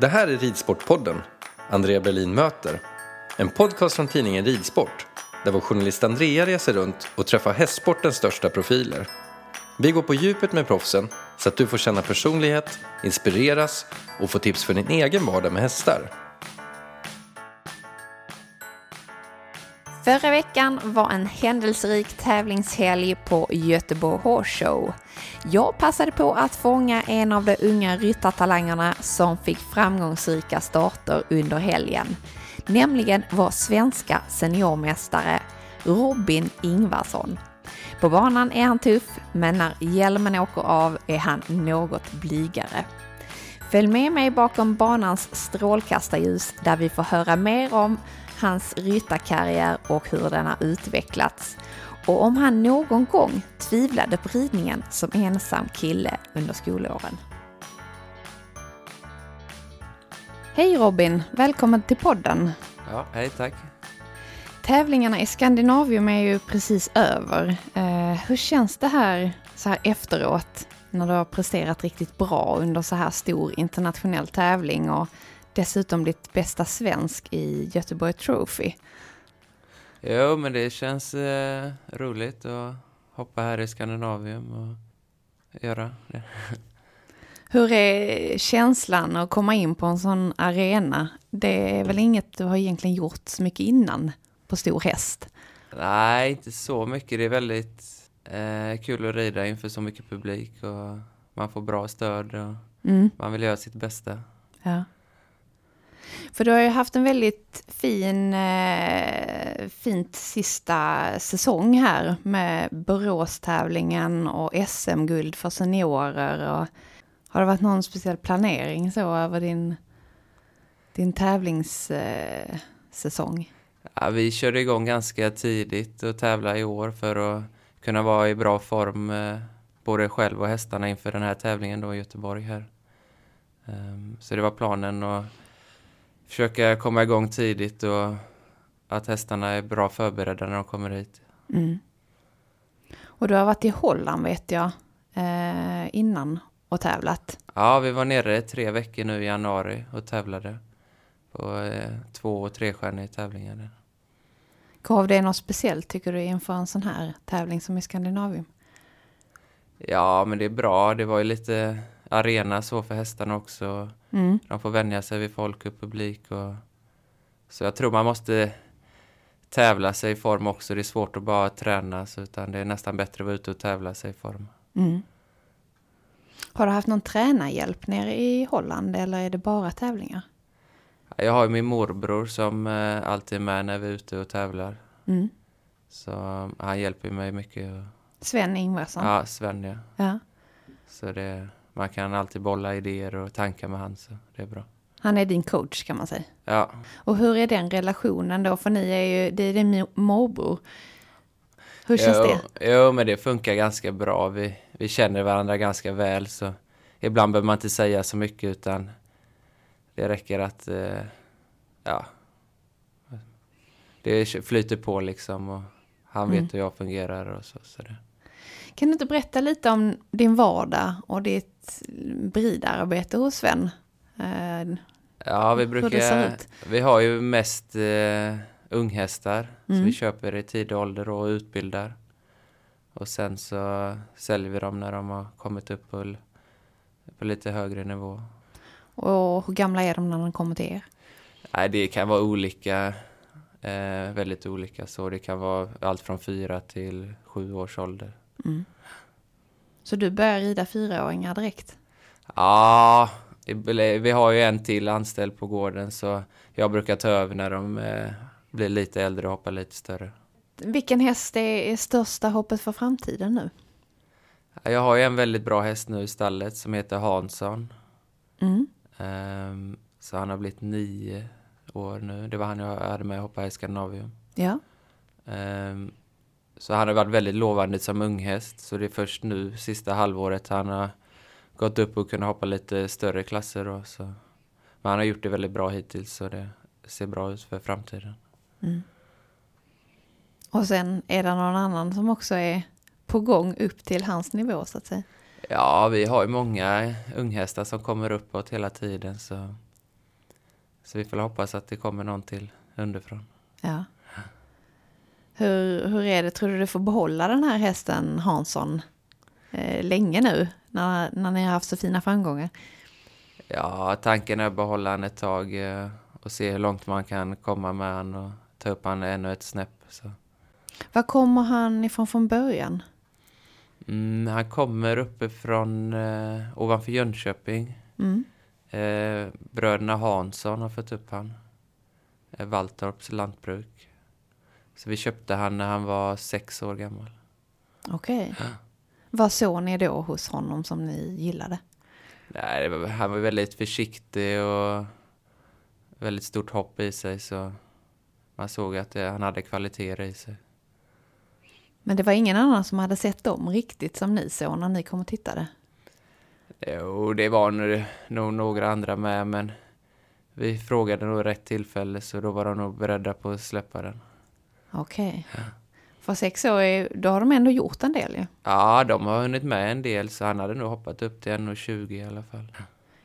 Det här är Ridsportpodden, Andrea Berlin möter. En podcast från tidningen Ridsport, där vår journalist Andrea reser runt och träffar hästsportens största profiler. Vi går på djupet med proffsen så att du får känna personlighet, inspireras och få tips för din egen vardag med hästar. Förra veckan var en händelserik tävlingshelg på Göteborg Horse Show. Jag passade på att fånga en av de unga ryttartalangerna som fick framgångsrika starter under helgen. Nämligen vår svenska seniormästare Robin Ingvarsson. På banan är han tuff, men när hjälmen åker av är han något blygare. Följ med mig bakom banans strålkastarljus där vi får höra mer om hans ryttarkarriär och hur den har utvecklats. Och om han någon gång tvivlade på ridningen som ensam kille under skolåren. Hej Robin, välkommen till podden. Ja, hej tack. Tävlingarna i Skandinavium är ju precis över. Eh, hur känns det här så här efteråt när du har presterat riktigt bra under så här stor internationell tävling och dessutom ditt bästa svensk i Göteborg Trophy? Jo, men det känns eh, roligt att hoppa här i Skandinavium och göra det. Hur är känslan att komma in på en sån arena? Det är väl inget du har egentligen gjort så mycket innan på stor häst? Nej, inte så mycket. Det är väldigt eh, kul att rida inför så mycket publik och man får bra stöd och Mm. man vill göra sitt bästa. Ja. För du har ju haft en väldigt fin, eh, fint sista säsong här med Boråstävlingen och SM-guld för seniorer. Och har det varit någon speciell planering så över din, din tävlingssäsong? Eh. Ja, vi körde igång ganska tidigt och tävla i år för att kunna vara i bra form eh, både själv och hästarna inför den här tävlingen då i Göteborg här. Ehm, så det var planen att försöka komma igång tidigt och att hästarna är bra förberedda när de kommer hit. Mm. Och du har varit i Holland vet jag eh, innan och tävlat. Ja, vi var nere tre veckor nu i januari och tävlade på eh, två och trestjärniga tävlingar. där. Gav det något speciellt tycker du inför en sån här tävling som i Skandinavium? Ja, men det är bra. Det var ju lite arena så för hästarna också. Mm. De får vänja sig vid folk och publik. Och... Så jag tror man måste tävla sig i form också. Det är svårt att bara träna, så utan det är nästan bättre att vara ute och tävla sig i form. Mm. Har du haft någon tränarhjälp nere i Holland eller är det bara tävlingar? Jag har ju min morbror som eh, alltid är med när vi är ute och tävlar. Mm. Så han hjälper mig mycket. Sven Ingvarsson? Ja, Sven ja. Ja. Så det, man kan alltid bolla idéer och tankar med han, så det är bra. Han är din coach kan man säga. Ja, Och hur är den relationen då? För ni är ju, det är din morbror. Hur känns jo, det? Jo, men det funkar ganska bra. Vi, vi känner varandra ganska väl, så ibland behöver man inte säga så mycket, utan det räcker att, eh, ja, det flyter på liksom och han vet Mm. hur jag fungerar och så. så det. Kan du inte berätta lite om din vardag och ditt bridarbete hos Sven? Eh, Ja, vi brukar, vi har ju mest eh, unghästar, så Mm. vi köper i tidig ålder och utbildar. Och sen så säljer vi dem när de har kommit upp på, på lite högre nivå. Och hur gamla är de när de kommer till er? Nej, det kan vara olika, eh, väldigt olika. Så det kan vara allt från fyra till sju års ålder. Mm. Så du börjar rida fyraåringar direkt? Ja, vi har ju en till anställd på gården så jag brukar ta över när de eh, blir lite äldre och hoppar lite större. Vilken häst är, största hoppet för framtiden nu? Jag har ju en väldigt bra häst nu i stallet som heter Hansson. Mm. Ehm, så han har blivit nio år nu. Det var han jag hade med och hoppade i Skandinavium. Ja. Ehm, så han har varit väldigt lovande som unghäst. Så det är först nu, sista halvåret, han har gått upp och kunnat hoppa lite större klasser. Då, så. Men han har gjort det väldigt bra hittills så det ser bra ut för framtiden. Mm. Och sen är det någon annan som också är på gång upp till hans nivå så att säga. Ja, vi har ju många unghästar som kommer uppåt hela tiden. Så, så vi får hoppas att det kommer någon till underifrån. Ja. Hur, hur är det, tror du du får behålla den här hästen Hansson eh, länge nu? När, när ni har haft så fina framgångar. Ja, tanken är att behålla han ett tag eh, och se hur långt man kan komma med han och ta upp han ännu ett snäpp. Så. Var kommer han ifrån från början? Mm, han kommer uppifrån eh, ovanför Jönköping. Mm. Eh, bröderna Hansson har fått upp han. Eh, Valtorps lantbruk. Så vi köpte han när han var sex år gammal. Okej. Vad såg ni då hos honom som ni gillade? Nej, var, han var väldigt försiktig och väldigt stort hopp i sig så man såg att det, han hade kvaliteter i sig. Men det var ingen annan som hade sett dem riktigt som ni såg när ni kom och tittade? Jo, det var nog- nog några andra med men vi frågade nog rätt tillfälle så då var de nog beredda på att släppa den. Okej. För sex år, är, då har de ändå gjort en del ju. Ja, de har hunnit med en del så han hade nog hoppat upp till 1,20 i alla fall.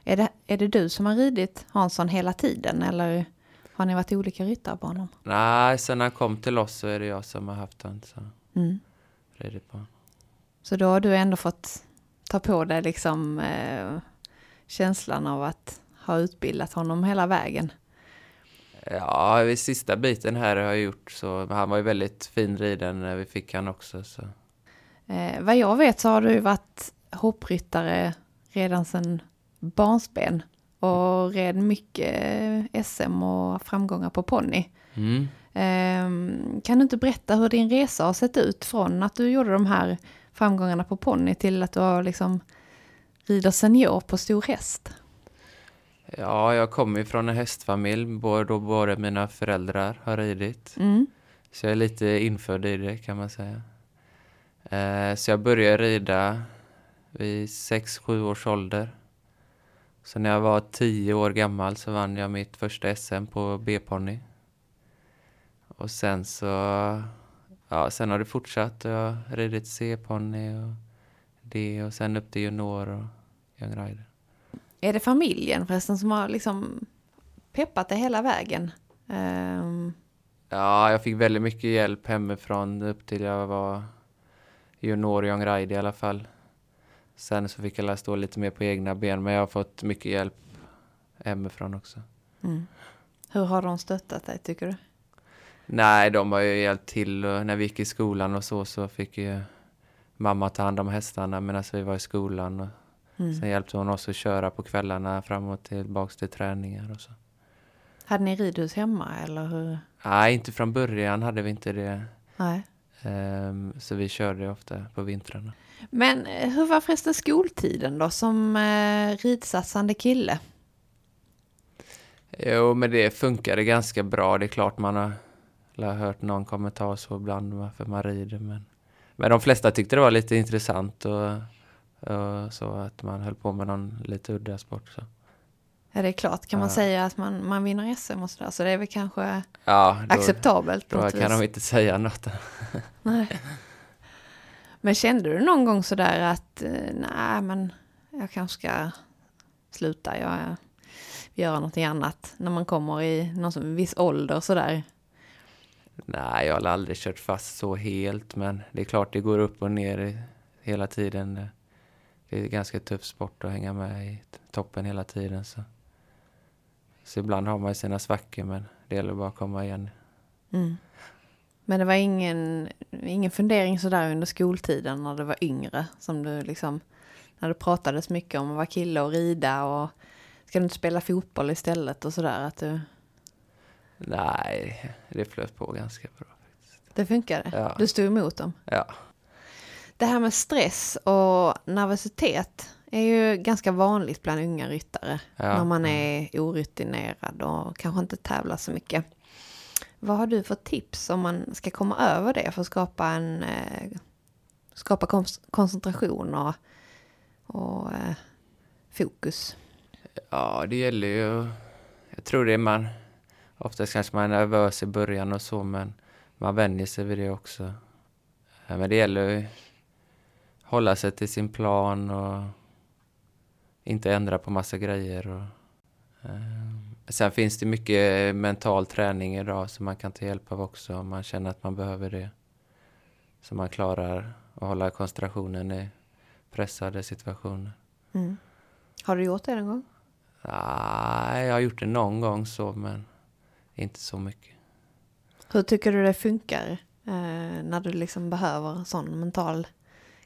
Är det, är det du som har ridit Hansson hela tiden eller har ni varit olika ryttare på honom? Nej, sen han kom till oss så är det jag som har haft han så Mm. ridit på honom. Så då har du ändå fått ta på dig liksom eh, känslan av att ha utbildat honom hela vägen. Ja, vid sista biten här har jag gjort så. Han var ju väldigt fin riden när vi fick han också. Så. Eh, vad jag vet så har du varit hoppryttare redan sedan barnsben och red mycket eh, SM och framgångar på ponny. Mm. Eh, kan du inte berätta hur din resa har sett ut från att du gjorde de här framgångarna på ponny till att du har liksom rider senior på stor häst? Ja, jag kommer ju från en hästfamilj då både mina föräldrar har ridit. Mm. Så jag är lite infödd i det kan man säga. Eh, så jag började rida vid 6-7 års ålder. Så när jag var 10 år gammal så vann jag mitt första SM på B-ponny. Och sen så, ja sen har det fortsatt. Jag har ridit C-ponny och D och sen upp till junior och young rider. Är det familjen förresten som har liksom peppat dig hela vägen? Ehm, Ja, jag fick väldigt mycket hjälp hemifrån upp till jag var junior young rider i alla fall. Sen så fick jag stå lite mer på egna ben, men jag har fått mycket hjälp hemifrån också. mm. Hur har de stöttat dig tycker du? Nej, de har ju hjälpt till och när vi gick i skolan och så, så fick ju mamma ta hand om hästarna medan vi var i skolan. Och Mm. sen hjälpte hon oss att köra på kvällarna fram och tillbaks till träningar och så. Hade ni ridhus hemma eller hur? Nej, inte från början hade vi inte det. Nej. Ehm, så vi körde ofta på vintrarna. Men eh, hur var förresten skoltiden då som eh, ridsatsande kille? Jo, men det funkade ganska bra. Det är klart man har, har hört någon kommentar så ibland varför man rider. Men, men de flesta tyckte det var lite intressant och så att man höll på med någon lite udda sport. Så. Ja, det är klart. Kan man Ja. säga att man, man vinner SM och sådär, så det är väl kanske Ja, då, acceptabelt då kan vis. de inte säga något. Nej. Men kände du någon gång sådär att eh, nej men jag kanske ska sluta, jag eh, göra någonting annat när man kommer i någon som, viss ålder sådär? Nej, jag har aldrig kört fast så helt, men det är klart det går upp och ner hela tiden. Det- är ganska tuff sport att hänga med i toppen hela tiden. Så, så ibland har man ju sina svackor, men det gäller bara att komma igen. Mm. Men det var ingen, ingen fundering sådär under skoltiden när du var yngre som du liksom, när det pratades mycket om att vara kille och rida och ska du inte spela fotboll istället och sådär att du, Nej, det flöt på ganska bra. det funkade? Ja. Du stod emot dem? Ja, Det här med stress och nervositet är ju ganska vanligt bland unga ryttare. Ja. När man är orutinerad och kanske inte tävlar så mycket. Vad har du för tips om man ska komma över det för att skapa en eh, skapa kon- koncentration och, och eh, fokus? ja det gäller ju... Jag tror det är man... Oftast kanske man är nervös i början och så, men man vänjer sig vid det också. Ja, Men det gäller ju hålla sig till sin plan och inte ändra på massa grejer. Och, eh, sen finns det mycket mental träning idag som man kan ta hjälp av också om man känner att man behöver det. Så man klarar att hålla koncentrationen i pressade situationer. Mm. Har du gjort det någon gång? Nej, jag har gjort det någon gång så, men inte så mycket. Hur tycker du det funkar eh, när du liksom behöver sån mental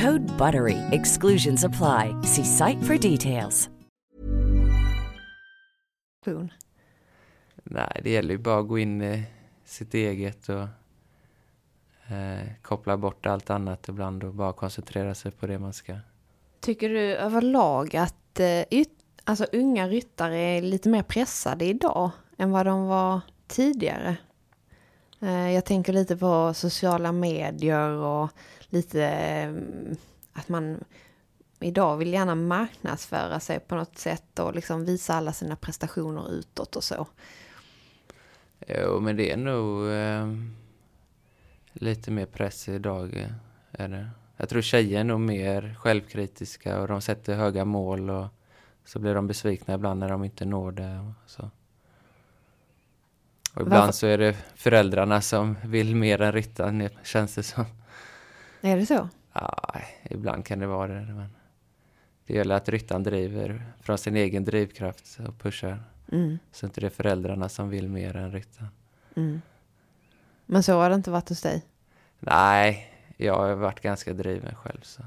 Code BUTTERY. Exclusions apply. See site for details. Nej, det gäller ju bara att gå in i sitt eget och eh, koppla bort allt annat ibland och bara koncentrera sig på det man ska. Tycker du överlag att eh, yt- alltså, unga ryttare är lite mer pressade idag än vad de var tidigare? Eh, jag tänker lite på sociala medier och lite eh, att man idag vill gärna marknadsföra sig på något sätt och liksom visa alla sina prestationer utåt och så. Jo, men det är nog eh, lite mer press idag. eh, Är det. Jag tror tjejer är nog mer självkritiska och de sätter höga mål och så blir de besvikna ibland när de inte når det. Och, så. och ibland Varför- så är det föräldrarna som vill mer än ryttaren, känns det som. Är det så? Ja, ibland kan det vara det. Men det gäller att ryttaren driver från sin egen drivkraft och pushar. Mm. Så inte det är föräldrarna som vill mer än ryttaren. Mm. Men så har det inte varit hos dig. Nej, jag har varit ganska driven själv. Så.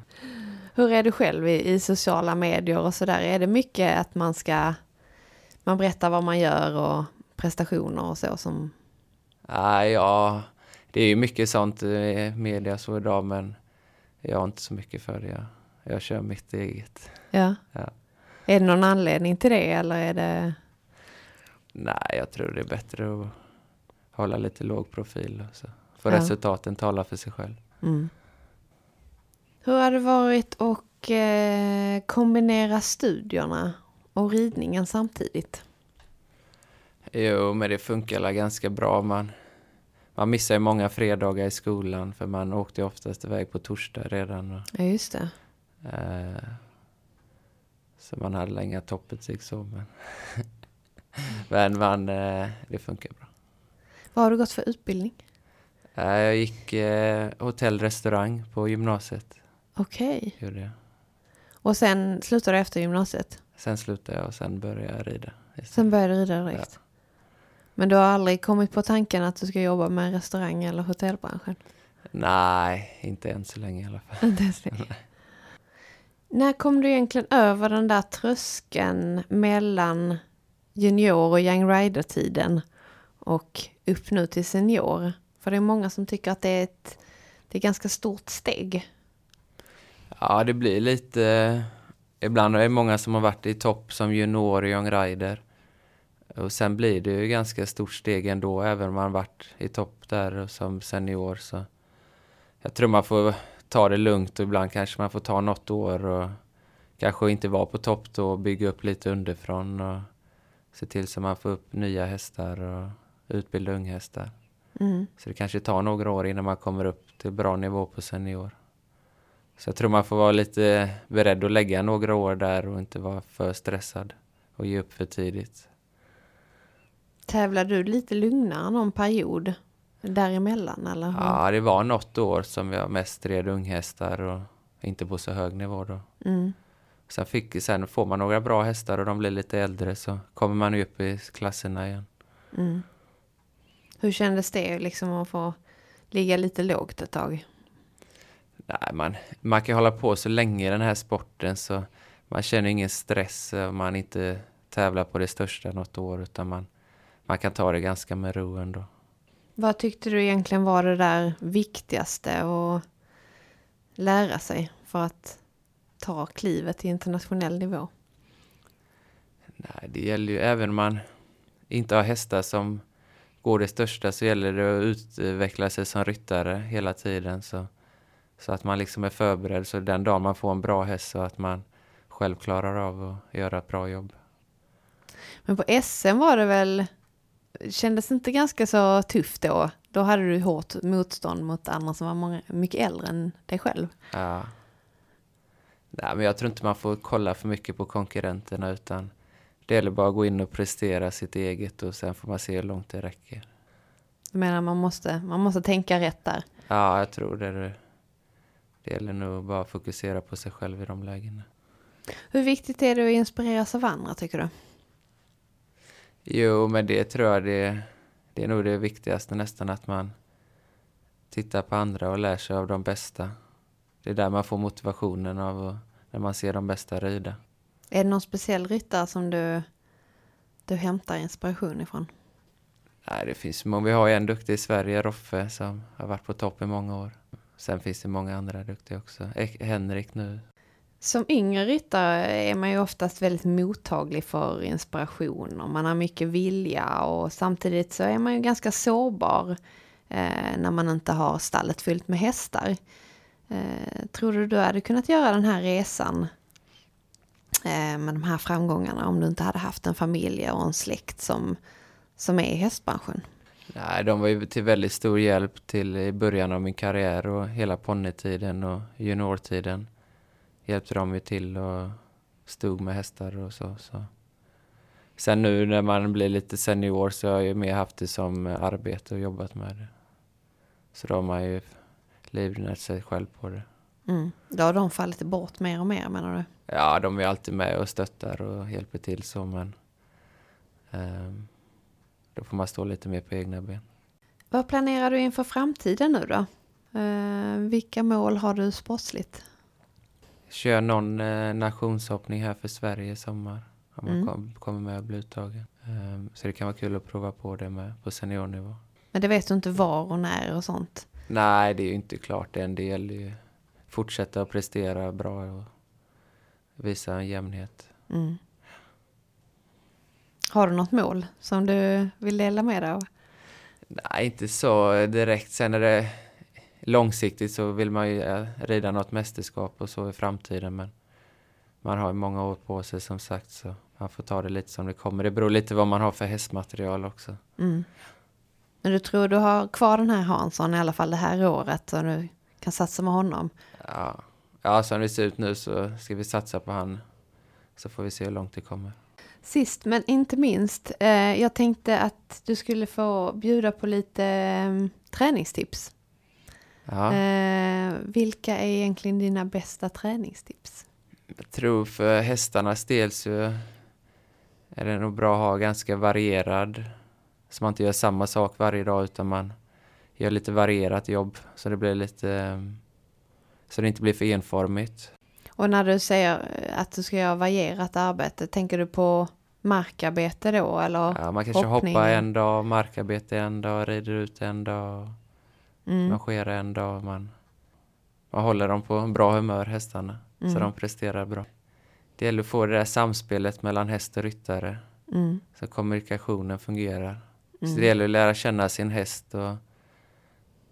Hur är du själv i, i sociala medier och sådär? Är det mycket att man ska, man berättar vad man gör och prestationer och så som, Nej, ja, det är ju mycket sånt i media så idag, men jag har inte så mycket för det. Jag, jag kör mitt eget. ja. Ja. Är det någon anledning till det eller är det, Nej, jag tror det är bättre att hålla lite låg profil och så får Ja. resultaten tala för sig själv. mm. Hur har det varit att eh, kombinera studierna och ridningen samtidigt? Jo, men det funkar ganska bra. Man, man missar ju många fredagar i skolan för man åkte ju oftast iväg på torsdag redan. Ja, just det. eh, så man hade inga toppbetyg så, men, men man, eh, det funkar bra. Vad har du gått för utbildning? Eh, jag gick eh, hotell restaurang på gymnasiet. Okej. Gjorde jag. Och sen slutade du efter gymnasiet? Sen slutade jag och sen började jag rida. istället. Sen började du rida direkt? Men du har aldrig kommit på tanken att du ska jobba med restaurang eller hotellbranschen? Nej, inte än så länge i alla fall. Inte ens det. När kom du egentligen över den där tröskeln mellan junior och young rider-tiden och upp nu till senior? För det är många som tycker att det är ett, det är ett ganska stort steg. Ja, det blir lite... Ibland är det många som har varit i topp som junior och young rider. Och sen blir det ju ganska stort steg ändå, även om man varit i topp där och som senior. Så jag tror man får ta det lugnt och ibland kanske man får ta något år och kanske inte vara på topp då och bygga upp lite underifrån och se till så man får upp nya hästar och utbilda unghästar. Mm. Så det kanske tar några år innan man kommer upp till bra nivå på senior. Så jag tror man får vara lite beredd att lägga några år där och inte vara för stressad och ge upp för tidigt. Tävlar du lite lugnare någon period däremellan? Eller hur? Ja, det var något år som jag mest red unghästar och inte på så hög nivå då. Mm. Sen, fick, sen får man några bra hästar och de blir lite äldre så kommer man upp i klasserna igen. Mm. Hur kändes det liksom att få ligga lite lågt ett tag? Nej, man, man kan hålla på så länge i den här sporten så man känner ingen stress om man inte tävlar på det största något år utan man, man kan ta det ganska med ro ändå. Vad tyckte du egentligen var det där viktigaste att lära sig för att ta klivet till internationell nivå? Nej, det gäller ju även om man inte har hästar som går det största så gäller det att utveckla sig som ryttare hela tiden så, så att man liksom är förberedd så den dag man får en bra häst så att man själv klarar av att göra ett bra jobb. Men på SM var det väl, kändes inte ganska så tufft då? Då hade du hårt motstånd mot andra som var många, mycket äldre än dig själv. Ja. Nej, men jag tror inte man får kolla för mycket på konkurrenterna utan det gäller bara att gå in och prestera sitt eget och sen får man se hur långt det räcker. Jag menar man måste, man måste tänka rätt där. Ja, jag tror det. Det gäller nog bara att fokusera på sig själv i de lägena. Hur viktigt är det att inspireras av andra tycker du? Jo, men det tror jag det, det är nog det viktigaste nästan att man tittar på andra och lär sig av de bästa. Det är där man får motivationen av att, när man ser de bästa rida. Är det någon speciell ryttare som du, du hämtar inspiration ifrån? Nej, det finns många. Vi har en duktig i Sverige, Roffe, som har varit på topp i många år. Sen finns det många andra duktiga också. Henrik nu. Som yngre ryttare är man ju oftast väldigt mottaglig för inspiration och man har mycket vilja och samtidigt så är man ju ganska sårbar eh, när man inte har stallet fyllt med hästar. Eh, tror du du hade kunnat göra den här resan eh, med de här framgångarna om du inte hade haft en familj och en släkt som, som är i hästbranschen? Nej, de var ju till väldigt stor hjälp till i början av min karriär och hela ponnytiden och juniortiden. Hjälpte de ju till och stod med hästar och så. så. Sen nu när man blir lite senior så har jag ju mer haft det som arbete och jobbat med det. Så då har man ju livnärt sig själv på det. Mm. Då har de fallit bort mer och mer menar du? Ja, de är alltid med och stöttar och hjälper till så men um, då får man stå lite mer på egna ben. Vad planerar du inför framtiden nu då? Uh, vilka mål har du sportsligt? Kör någon uh, nationshoppning här för Sverige i sommar. Om man mm. kom, kommer med och blir uttagen. Um, så det kan vara kul att prova på det med på seniornivå. Men det vet du inte var och när och sånt? Nej, det är ju inte klart än. Det gäller ju fortsätta att prestera bra och visa en jämnhet. Mm. Har du något mål som du vill dela med dig av? Nej, inte så direkt. Sen är det långsiktigt så vill man ju eh, rida något mästerskap och så i framtiden. Men man har ju många år på sig som sagt så man får ta det lite som det kommer. Det beror lite vad man har för hästmaterial också. Mm. Men du tror du har kvar den här Hansson i alla fall det här året och du kan satsa med honom? Ja, ja som det ser ut nu så ska vi satsa på han. Så får vi se hur långt det kommer. Sist men inte minst, eh, jag tänkte att du skulle få bjuda på lite eh, träningstips. Ja. Eh, vilka är egentligen dina bästa träningstips? Jag tror för hästarnas del så är det nog bra att ha ganska varierad, så man inte gör samma sak varje dag utan man gör lite varierat jobb så det blir lite, så det inte blir för enformigt. Och när du säger att du ska göra varierat arbete, tänker du på markarbete då eller Ja, man kanske hoppning? hoppar en dag, markarbete en dag, rider ut en dag, mm. marscherar en dag. Man, man håller dem på bra humör, hästarna, mm. så de presterar bra. Det gäller att få det där samspelet mellan häst och ryttare, mm. så kommunikationen fungerar. Mm. Så det gäller att lära känna sin häst och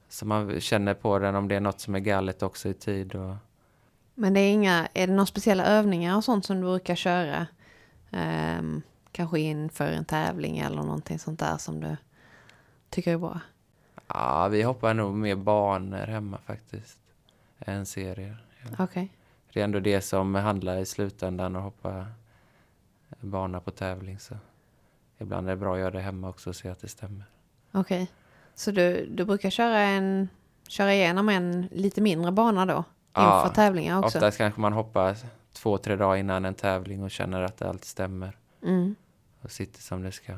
så man känner på den om det är något som är galet också i tid. Och... Men det är inga, är det några speciella övningar och sånt som du brukar köra? Um, kanske inför en tävling eller någonting sånt där som du tycker är bra? Ja, vi hoppar nog mer banor hemma faktiskt. Än serier. Ja. Okay. Det är ändå det som handlar i slutändan att hoppa bana på tävling. Så ibland är det bra att göra det hemma också och se att det stämmer. Okej. Okay. Så du, du brukar köra, en, köra igenom en lite mindre bana då? Ja, inför tävlingar också? Oftast kanske man hoppar två, tre dagar innan en tävling och känner att allt stämmer. Mm. Och sitter som det ska.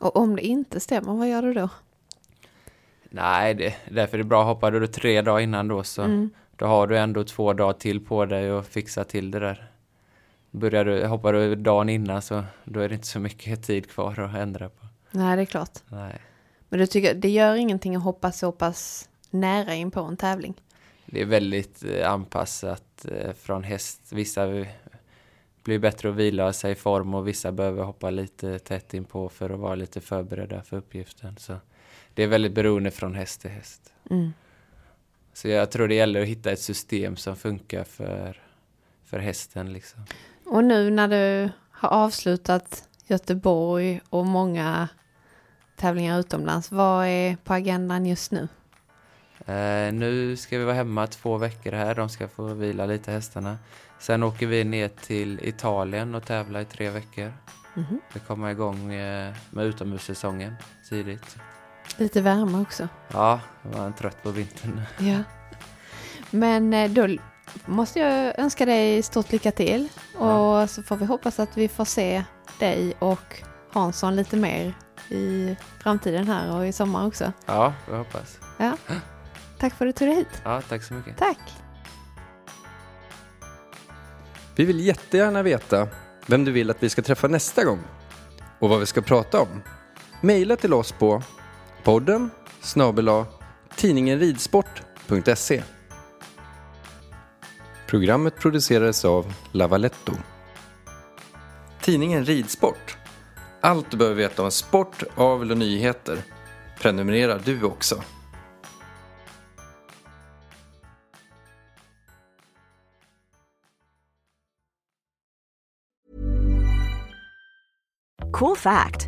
Och om det inte stämmer, vad gör du då? Nej, det, därför är det bra. Hoppar du tre dagar innan då så mm. då har du ändå två dagar till på dig att fixa till det där. Börjar du, hoppar du dagen innan så då är det inte så mycket tid kvar att ändra på. Nej, det är klart. Nej. Men du tycker det gör ingenting att hoppa så pass nära in på en tävling? Det är väldigt eh, anpassat eh, från häst. Vissa blir bättre att vila sig i form och vissa behöver hoppa lite tätt in på för att vara lite förberedda för uppgiften. Så det är väldigt beroende från häst till häst. Mm. Så jag tror det gäller att hitta ett system som funkar för, för hästen. Liksom. Och nu när du har avslutat Göteborg och många tävlingar utomlands. Vad är på agendan just nu? Eh, nu ska vi vara hemma två veckor här. De ska få vila lite hästarna. Sen åker vi ner till Italien och tävlar i tre veckor. Mm -hmm. Vi kommer igång eh, med utomhussäsongen tidigt. Lite värme också. Ja, jag var trött på vintern. Ja. Men eh, då måste jag önska dig stort lycka till. Och ja. så får vi hoppas att vi får se dig och Hansson lite mer i framtiden här och i sommar också. Ja, jag hoppas. Ja. Tack för att du tog dig hit. Ja, tack så mycket. Tack. Vi vill jättegärna veta vem du vill att vi ska träffa nästa gång och vad vi ska prata om. Maila till oss på podden snabel tidningen ridsport.se. Programmet producerades av Lavaletto. Tidningen Ridsport allt du behöver veta om sport, avel och nyheter prenumererar du också. Cool fact